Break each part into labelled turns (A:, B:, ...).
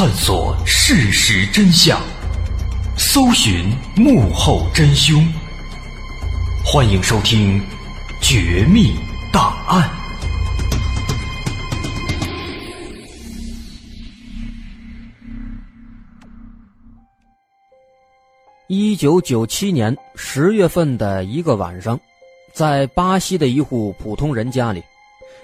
A: 探索事实真相，搜寻幕后真凶。欢迎收听《绝密档案》。
B: 一九九七年十月份的一个晚上，在巴西的一户普通人家里，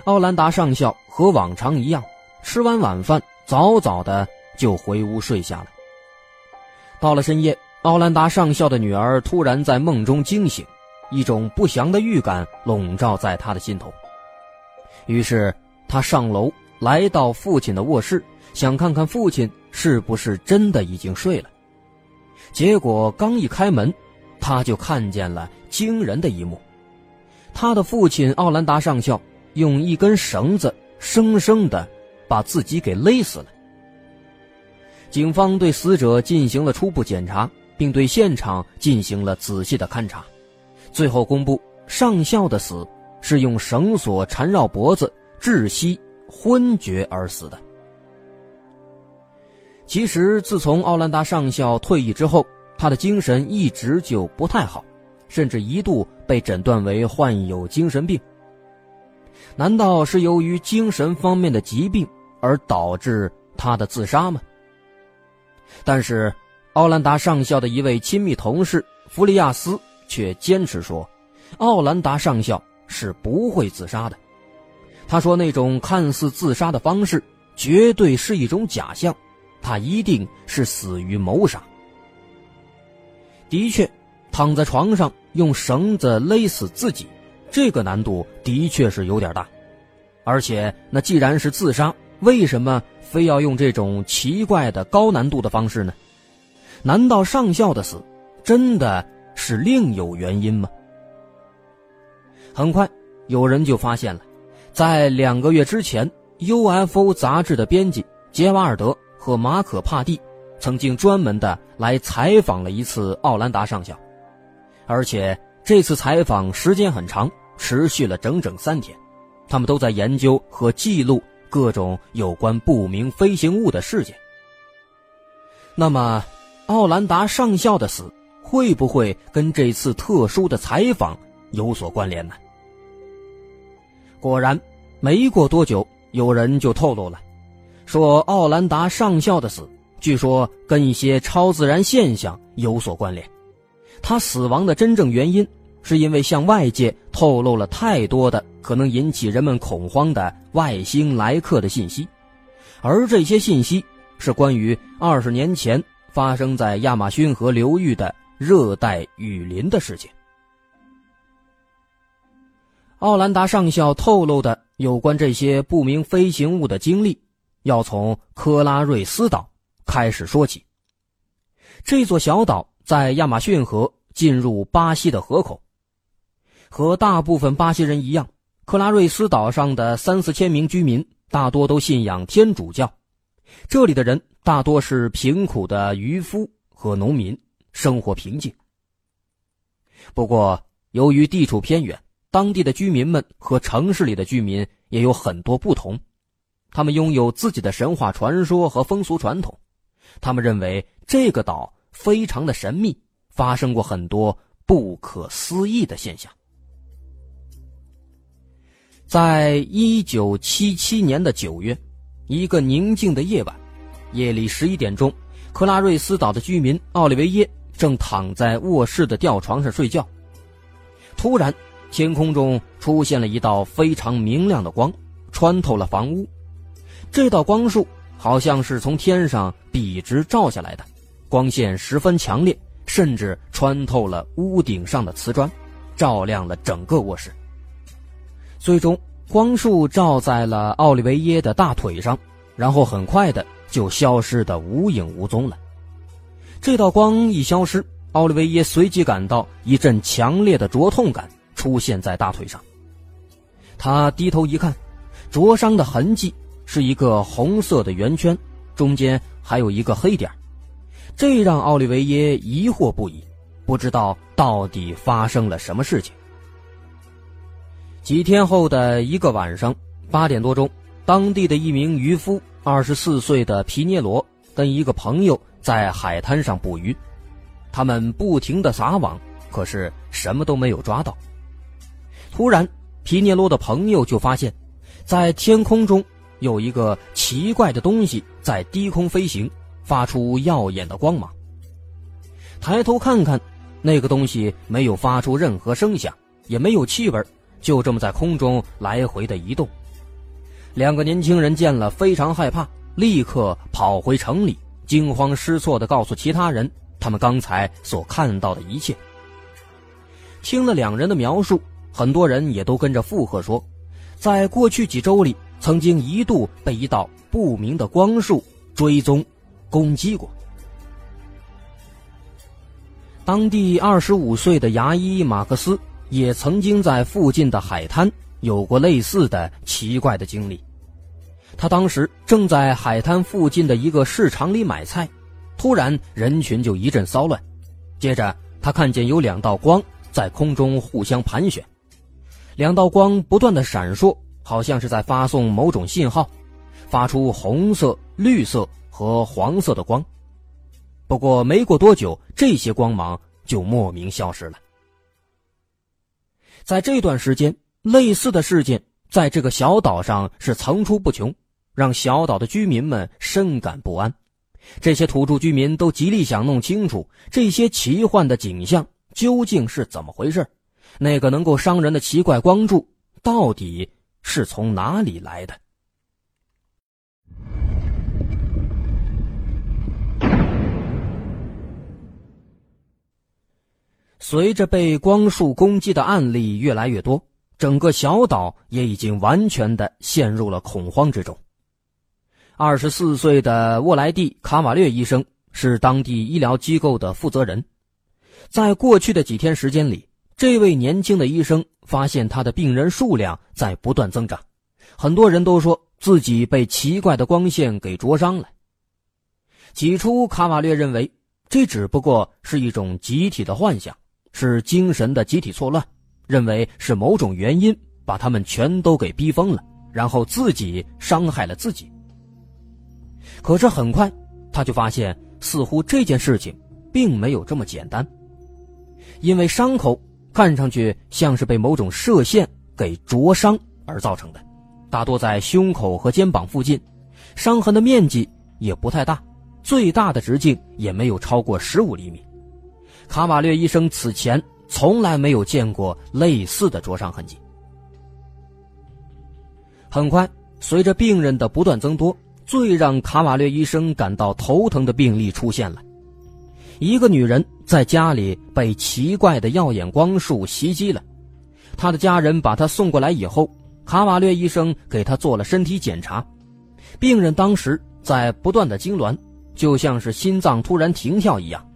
B: 奥兰达上校和往常一样，吃完晚饭，早早的就回屋睡下了。到了深夜，奥兰达上校的女儿突然在梦中惊醒，一种不祥的预感笼罩在他的心头。于是他上楼，来到父亲的卧室，想看看父亲是不是真的已经睡了。结果刚一开门，他就看见了惊人的一幕：他的父亲奥兰达上校用一根绳子生生的把自己给勒死了。警方对死者进行了初步检查，并对现场进行了仔细的勘查，最后公布上校的死是用绳索缠绕脖子窒息昏厥而死的。其实，自从奥兰达上校退役之后，他的精神一直就不太好，甚至一度被诊断为患有精神病。难道是由于精神方面的疾病而导致他的自杀吗？但是，奥兰达上校的一位亲密同事弗利亚斯却坚持说，奥兰达上校是不会自杀的。他说，那种看似自杀的方式绝对是一种假象。他一定是死于谋杀。的确，躺在床上用绳子勒死自己，这个难度的确是有点大。而且，那既然是自杀，为什么非要用这种奇怪的高难度的方式呢？难道上校的死真的是另有原因吗？很快，有人就发现了，在两个月之前，UFO 杂志的编辑杰瓦尔德。和马可·帕蒂曾经专门的来采访了一次奥兰达上校，而且这次采访时间很长，持续了整整三天。他们都在研究和记录各种有关不明飞行物的事件。那么，奥兰达上校的死会不会跟这次特殊的采访有所关联呢？果然，没过多久，有人就透露了。说奥兰达上校的死，据说跟一些超自然现象有所关联。他死亡的真正原因，是因为向外界透露了太多的可能引起人们恐慌的外星来客的信息，而这些信息是关于二十年前发生在亚马逊河流域的热带雨林的事情。奥兰达上校透露的有关这些不明飞行物的经历。要从科拉瑞斯岛开始说起。这座小岛在亚马逊河进入巴西的河口。和大部分巴西人一样，克拉瑞斯岛上的三四千名居民大多都信仰天主教。这里的人大多是贫苦的渔夫和农民，生活平静。不过，由于地处偏远，当地的居民们和城市里的居民也有很多不同。他们拥有自己的神话传说和风俗传统，他们认为这个岛非常的神秘，发生过很多不可思议的现象。在一九七七年的九月，一个宁静的夜晚，夜里十一点钟，克拉瑞斯岛的居民奥利维耶正躺在卧室的吊床上睡觉，突然，天空中出现了一道非常明亮的光，穿透了房屋。这道光束好像是从天上笔直照下来的，光线十分强烈，甚至穿透了屋顶上的瓷砖，照亮了整个卧室。最终，光束照在了奥利维耶的大腿上，然后很快的就消失的无影无踪了。这道光一消失，奥利维耶随即感到一阵强烈的灼痛感出现在大腿上。他低头一看，灼伤的痕迹。是一个红色的圆圈，中间还有一个黑点这让奥利维耶疑惑不已，不知道到底发生了什么事情。几天后的一个晚上，八点多钟，当地的一名渔夫，二十四岁的皮涅罗，跟一个朋友在海滩上捕鱼，他们不停的撒网，可是什么都没有抓到。突然，皮涅罗的朋友就发现，在天空中有一个奇怪的东西在低空飞行，发出耀眼的光芒。抬头看看，那个东西没有发出任何声响，也没有气味，就这么在空中来回的移动。两个年轻人见了非常害怕，立刻跑回城里，惊慌失措地告诉其他人他们刚才所看到的一切。听了两人的描述，很多人也都跟着附和说，在过去几周里，曾经一度被一道不明的光束追踪、攻击过。当地二十五岁的牙医马克思也曾经在附近的海滩有过类似的奇怪的经历。他当时正在海滩附近的一个市场里买菜，突然人群就一阵骚乱，接着他看见有两道光在空中互相盘旋，两道光不断的闪烁，好像是在发送某种信号，发出红色、绿色和黄色的光。不过没过多久，这些光芒就莫名消失了。在这段时间，类似的事件在这个小岛上是层出不穷，让小岛的居民们深感不安。这些土著居民都极力想弄清楚这些奇幻的景象究竟是怎么回事，那个能够伤人的奇怪光柱到底是从哪里来的。随着被光束攻击的案例越来越多，整个小岛也已经完全的陷入了恐慌之中。二十四岁的沃莱蒂·卡瓦略医生是当地医疗机构的负责人，在过去的几天时间里，这位年轻的医生发现他的病人数量在不断增长，很多人都说自己被奇怪的光线给灼伤了。起初，卡瓦略认为这只不过是一种集体的幻想。是精神的集体错乱，认为是某种原因把他们全都给逼疯了，然后自己伤害了自己。可是很快，他就发现似乎这件事情并没有这么简单，因为伤口看上去像是被某种射线给灼伤而造成的，大多在胸口和肩膀附近，伤痕的面积也不太大，最大的直径也没有超过十五厘米。卡瓦略医生此前从来没有见过类似的灼伤痕迹。很快，随着病人的不断增多，最让卡瓦略医生感到头疼的病例出现了。一个女人在家里被奇怪的耀眼光束袭击了，她的家人把她送过来以后，卡瓦略医生给她做了身体检查，病人当时在不断的痉挛，就像是心脏突然停跳一样。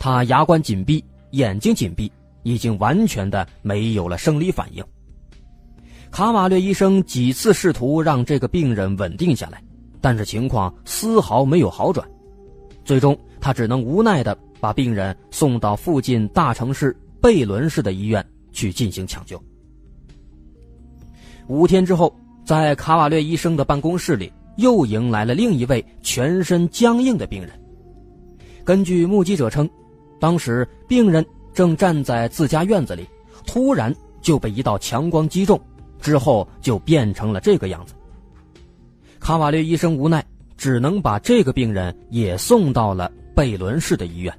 B: 他牙关紧闭，眼睛紧闭，已经完全的没有了生理反应。卡瓦略医生几次试图让这个病人稳定下来，但是情况丝毫没有好转。最终，他只能无奈的把病人送到附近大城市贝伦市的医院去进行抢救。五天之后，在卡瓦略医生的办公室里，又迎来了另一位全身僵硬的病人。根据目击者称。当时病人正站在自家院子里，突然就被一道强光击中，之后就变成了这个样子。卡瓦略医生无奈，只能把这个病人也送到了贝伦市的医院。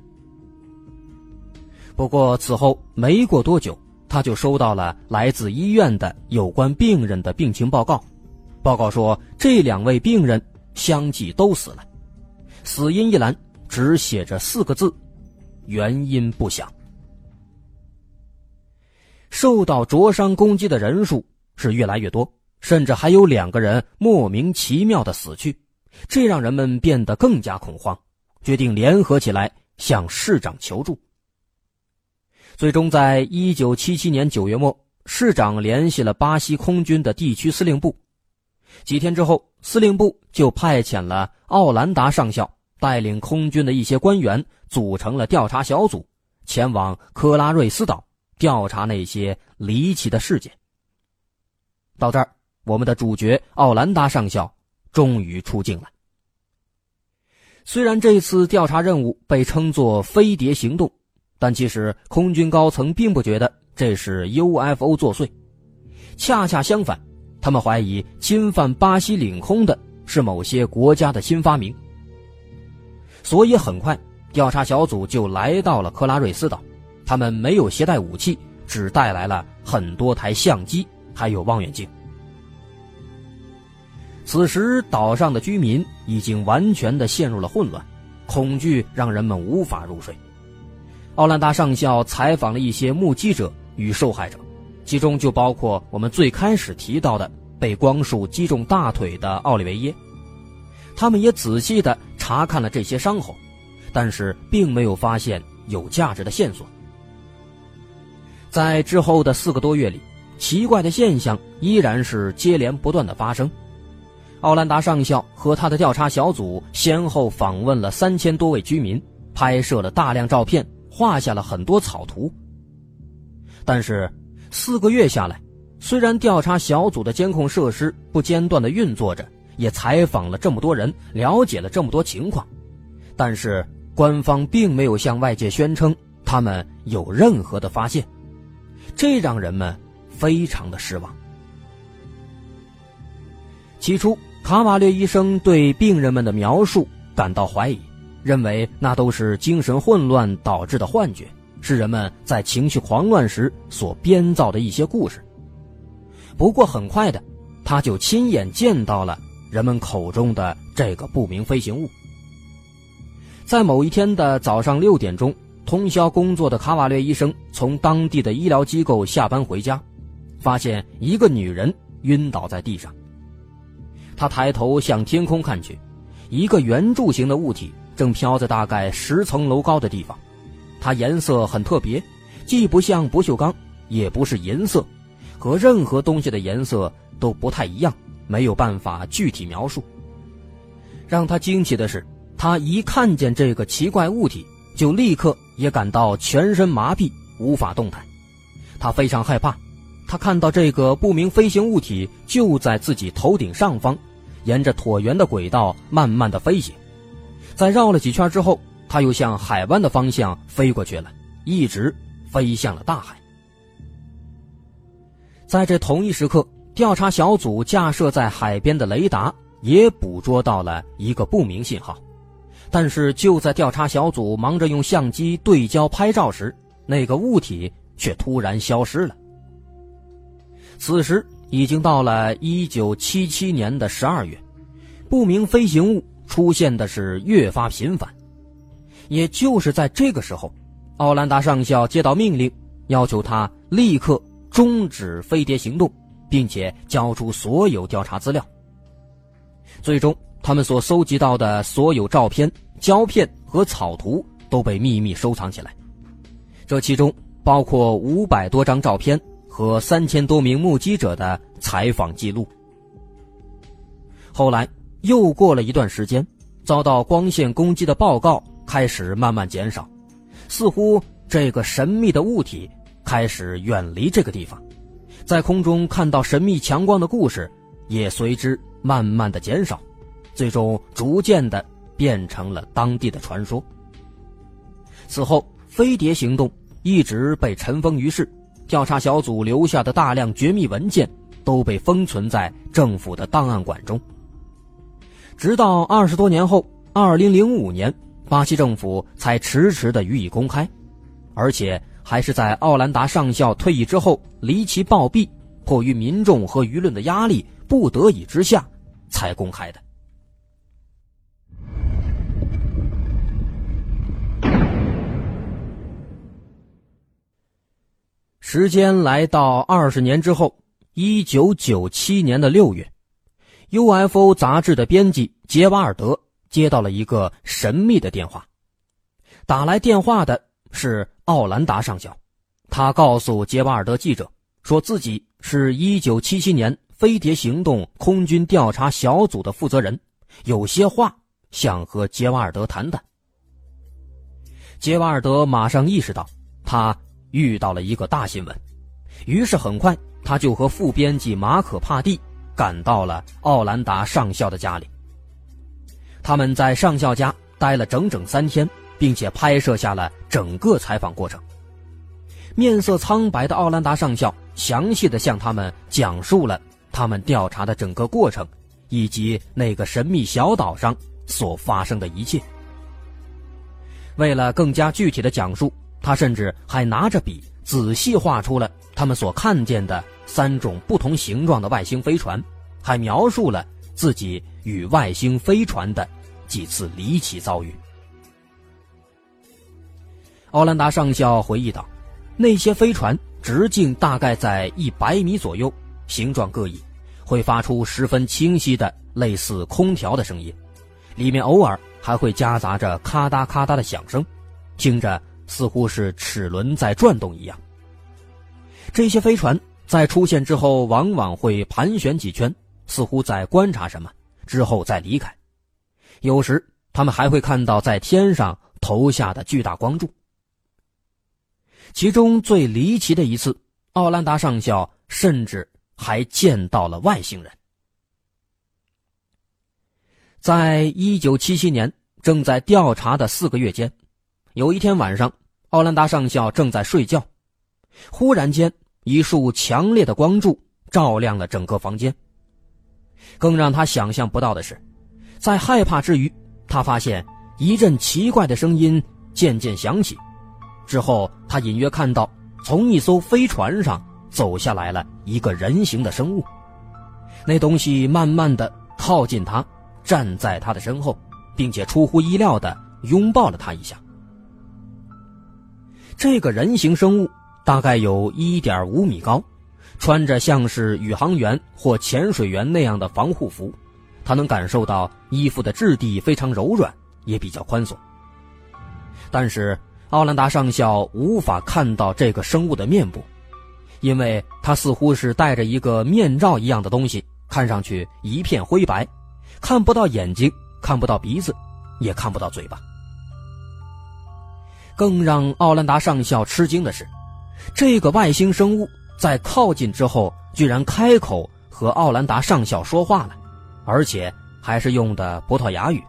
B: 不过此后没过多久，他就收到了来自医院的有关病人的病情报告，报告说这两位病人相继都死了，死因一栏只写着四个字。原因不详。受到灼伤攻击的人数是越来越多，甚至还有两个人莫名其妙的死去，这让人们变得更加恐慌，决定联合起来向市长求助。最终，在一九七七年九月末，市长联系了巴西空军的地区司令部，几天之后，司令部就派遣了奥兰达上校。带领空军的一些官员组成了调查小组，前往科拉瑞斯岛调查那些离奇的事件。到这儿，我们的主角奥兰达上校终于出镜了。虽然这次调查任务被称作“飞碟行动”，但其实空军高层并不觉得这是 UFO 作祟，恰恰相反，他们怀疑侵犯巴西领空的是某些国家的新发明。所以很快，调查小组就来到了克拉瑞斯岛，他们没有携带武器，只带来了很多台相机，还有望远镜。此时，岛上的居民已经完全的陷入了混乱，恐惧让人们无法入睡。奥兰达上校采访了一些目击者与受害者，其中就包括我们最开始提到的被光束击中大腿的奥利维耶。他们也仔细的查看了这些伤口，但是并没有发现有价值的线索。在之后的四个多月里，奇怪的现象依然是接连不断的发生。奥兰达上校和他的调查小组先后访问了三千多位居民，拍摄了大量照片，画下了很多草图。但是四个月下来，虽然调查小组的监控设施不间断的运作着，也采访了这么多人，了解了这么多情况，但是官方并没有向外界宣称他们有任何的发现，这让人们非常的失望。起初。卡瓦略医生对病人们的描述感到怀疑，认为那都是精神混乱导致的幻觉，是人们在情绪狂乱时所编造的一些故事。不过很快的，他就亲眼见到了人们口中的这个不明飞行物。在某一天的早上六点钟，通宵工作的卡瓦略医生从当地的医疗机构下班回家，发现一个女人晕倒在地上。他抬头向天空看去，一个圆柱形的物体正飘在大概十层楼高的地方。它颜色很特别，既不像不锈钢，也不是银色，和任何东西的颜色都不太一样，没有办法具体描述。让他惊奇的是，他一看见这个奇怪物体，就立刻也感到全身麻痹，无法动弹。他非常害怕，他看到这个不明飞行物体就在自己头顶上方。沿着椭圆的轨道慢慢的飞行，在绕了几圈之后，他又向海湾的方向飞过去了，一直飞向了大海。在这同一时刻，调查小组架设在海边的雷达也捕捉到了一个不明信号，但是就在调查小组忙着用相机对焦拍照时，那个物体却突然消失了。此时。已经到了一九七七年的十二月，不明飞行物出现的是越发频繁。也就是在这个时候，奥兰达上校接到命令，要求他立刻终止飞碟行动，并且交出所有调查资料。最终，他们所搜集到的所有照片、胶片和草图都被秘密收藏起来，这其中包括五百多张照片。和三千多名目击者的采访记录。后来又过了一段时间，遭到光线攻击的报告开始慢慢减少，似乎这个神秘的物体开始远离这个地方，在空中看到神秘强光的故事也随之慢慢的减少，最终逐渐的变成了当地的传说。此后，飞碟行动一直被尘封于世。调查小组留下的大量绝密文件都被封存在政府的档案馆中。直到二十多年后，二零零五年，巴西政府才迟迟的予以公开，而且还是在奥兰达上校退役之后离奇暴毙，迫于民众和舆论的压力，不得已之下才公开的。时间来到二十年之后，一九九七年的六月，UFO 杂志的编辑杰瓦尔德接到了一个神秘的电话。打来电话的是奥兰达上校，他告诉杰瓦尔德记者，说自己是一九七七年飞碟行动空军调查小组的负责人，有些话想和杰瓦尔德谈谈。杰瓦尔德马上意识到，他。遇到了一个大新闻，于是很快他就和副编辑马可帕蒂赶到了奥兰达上校的家里。他们在上校家待了整整三天，并且拍摄下了整个采访过程。面色苍白的奥兰达上校详细的向他们讲述了他们调查的整个过程，以及那个神秘小岛上所发生的一切。为了更加具体的讲述，他甚至还拿着笔仔细画出了他们所看见的三种不同形状的外星飞船，还描述了自己与外星飞船的几次离奇遭遇。奥兰达上校回忆道。那些飞船直径大概在一百米左右，形状各异，会发出十分清晰的类似空调的声音，里面偶尔还会夹杂着咔嗒咔嗒的响声，听着似乎是齿轮在转动一样。这些飞船在出现之后，往往会盘旋几圈，似乎在观察什么，之后再离开。有时他们还会看到在天上投下的巨大光柱。其中最离奇的一次，奥兰达上校甚至还见到了外星人。在一九七七年，正在调查的四个月间，有一天晚上，奥兰达上校正在睡觉，忽然间，一束强烈的光柱照亮了整个房间。更让他想象不到的是，在害怕之余，他发现一阵奇怪的声音渐渐响起。之后，他隐约看到从一艘飞船上走下来了一个人形的生物，那东西慢慢的靠近他，站在他的身后，并且出乎意料的拥抱了他一下。这个人形生物大概有一点五米高，穿着像是宇航员或潜水员那样的防护服，他能感受到衣服的质地非常柔软，也比较宽松，但是。奥兰达上校无法看到这个生物的面部，因为他似乎是戴着一个面罩一样的东西，看上去一片灰白，看不到眼睛，看不到鼻子，也看不到嘴巴。更让奥兰达上校吃惊的是，这个外星生物在靠近之后，居然开口和奥兰达上校说话了，而且还是用的葡萄牙语，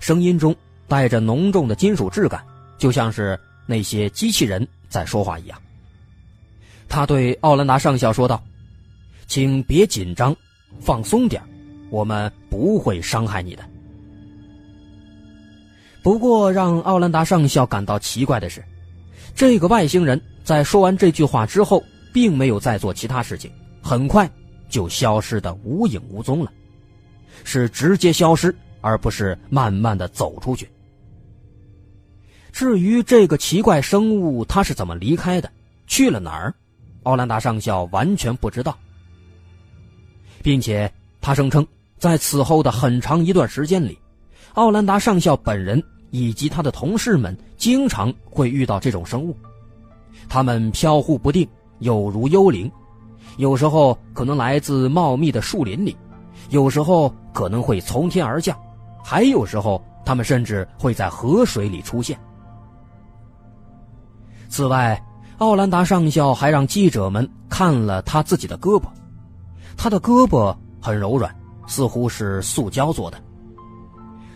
B: 声音中带着浓重的金属质感。就像是那些机器人在说话一样，他对奥兰达上校说道：“请别紧张，放松点我们不会伤害你的。”不过，让奥兰达上校感到奇怪的是，这个外星人在说完这句话之后，并没有再做其他事情，很快就消失的无影无踪了，是直接消失，而不是慢慢的走出去。至于这个奇怪生物，它是怎么离开的，去了哪儿，奥兰达上校完全不知道，并且他声称，在此后的很长一段时间里，奥兰达上校本人以及他的同事们经常会遇到这种生物，他们飘忽不定，有如幽灵，有时候可能来自茂密的树林里，有时候可能会从天而降，还有时候他们甚至会在河水里出现。此外，奥兰达上校还让记者们看了他自己的胳膊，他的胳膊很柔软，似乎是塑胶做的。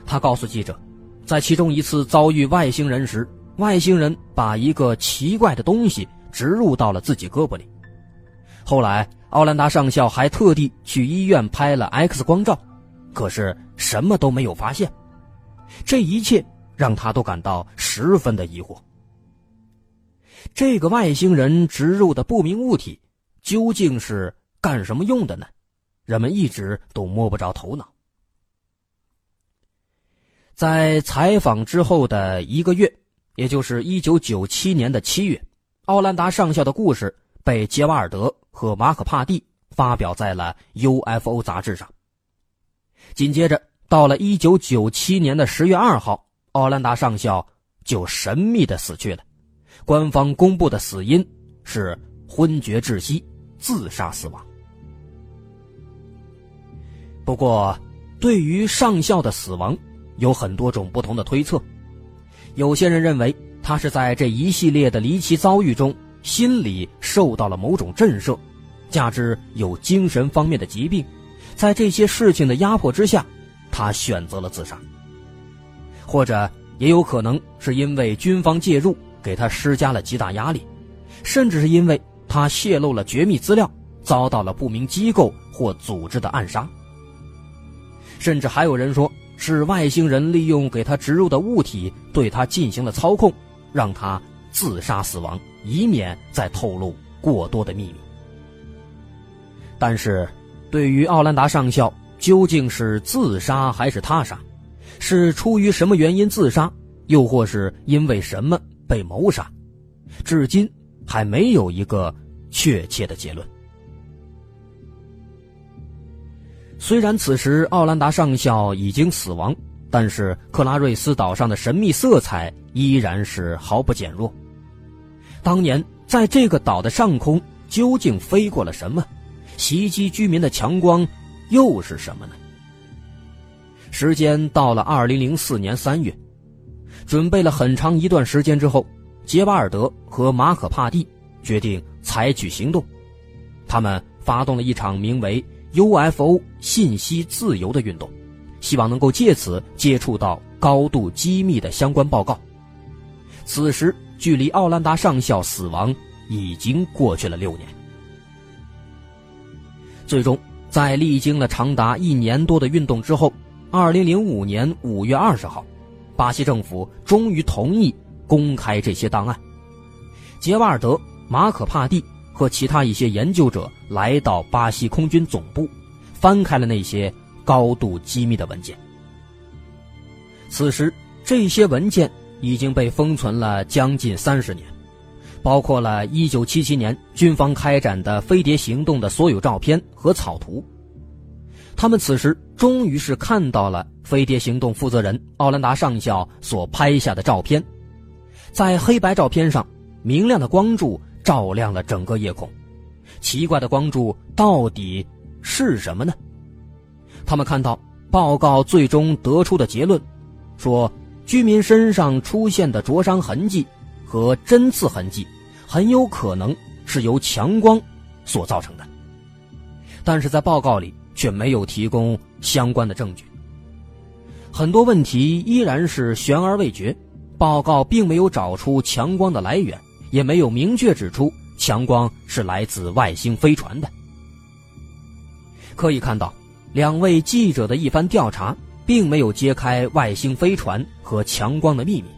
B: 他告诉记者，在其中一次遭遇外星人时，外星人把一个奇怪的东西植入到了自己胳膊里。后来，奥兰达上校还特地去医院拍了 X 光照，可是什么都没有发现。这一切让他都感到十分的疑惑。这个外星人植入的不明物体究竟是干什么用的呢？人们一直都摸不着头脑。在采访之后的一个月，也就是一九九七年的七月，奥兰达上校的故事被杰瓦尔德和马可帕蒂发表在了 UFO 杂志上。紧接着，到了一九九七年的十月二号，奥兰达上校就神秘的死去了。官方公布的死因是昏厥窒息、自杀死亡。不过，对于上校的死亡，有很多种不同的推测。有些人认为他是在这一系列的离奇遭遇中，心里受到了某种震慑，加之有精神方面的疾病，在这些事情的压迫之下，他选择了自杀。或者也有可能是因为军方介入，给他施加了极大压力，甚至是因为他泄露了绝密资料，遭到了不明机构或组织的暗杀。甚至还有人说是外星人利用给他植入的物体对他进行了操控，让他自杀死亡，以免再透露过多的秘密。但是，对于奥兰达上校究竟是自杀还是他杀？是出于什么原因自杀，又或是因为什么被谋杀，至今还没有一个确切的结论。虽然此时奥兰达上校已经死亡，但是克拉瑞斯岛上的神秘色彩依然是毫不减弱。当年在这个岛的上空究竟飞过了什么？袭击居民的强光又是什么呢？时间到了二零零四年三月，准备了很长一段时间之后，杰巴尔德和马可帕蒂决定采取行动。他们发动了一场名为 “UFO 信息自由”的运动，希望能够借此接触到高度机密的相关报告。此时，距离奥兰达上校死亡已经过去了六年。最终，在历经了长达一年多的运动之后。二零零五年五月二十号，巴西政府终于同意公开这些档案。杰瓦尔德、马可帕蒂和其他一些研究者来到巴西空军总部，翻开了那些高度机密的文件。此时，这些文件已经被封存了将近三十年，包括了一九七七年军方开展的飞碟行动的所有照片和草图。他们此时终于是看到了飞碟行动负责人奥兰达上校所拍下的照片，在黑白照片上，明亮的光柱照亮了整个夜空。奇怪的光柱到底是什么呢？他们看到报告最终得出的结论，说居民身上出现的灼伤痕迹和针刺痕迹，很有可能是由强光所造成的。但是在报告里。却没有提供相关的证据，很多问题依然是悬而未决。报告并没有找出强光的来源，也没有明确指出强光是来自外星飞船的。可以看到，两位记者的一番调查，并没有揭开外星飞船和强光的秘密，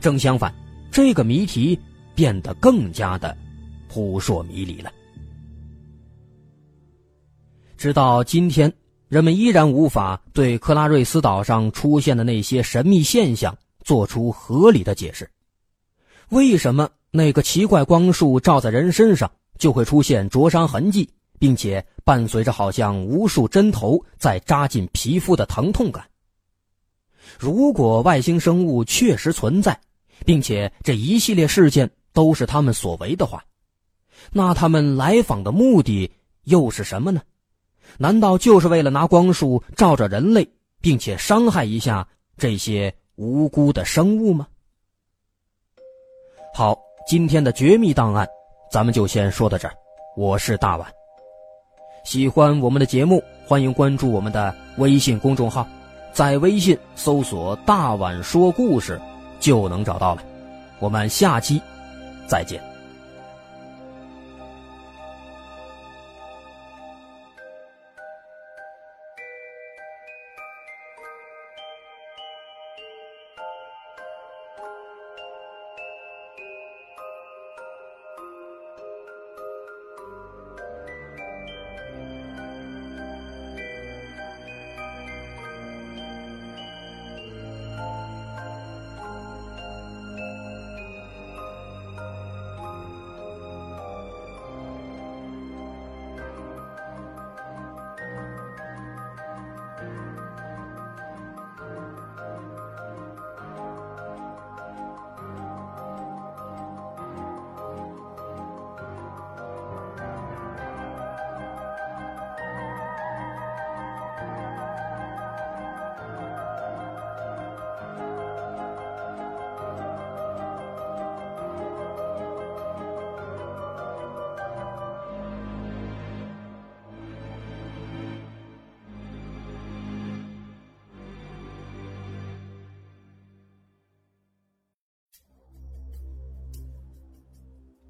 B: 正相反，这个谜题变得更加的扑朔迷离了。直到今天，人们依然无法对克拉瑞斯岛上出现的那些神秘现象做出合理的解释。为什么那个奇怪光束照在人身上就会出现灼伤痕迹，并且伴随着好像无数针头在扎进皮肤的疼痛感？如果外星生物确实存在，并且这一系列事件都是他们所为的话，那他们来访的目的又是什么呢？难道就是为了拿光束照着人类，并且伤害一下这些无辜的生物吗？好，今天的绝密档案，咱们就先说到这儿。我是大碗，喜欢我们的节目，欢迎关注我们的微信公众号，在微信搜索“大碗说故事”就能找到了。我们下期再见。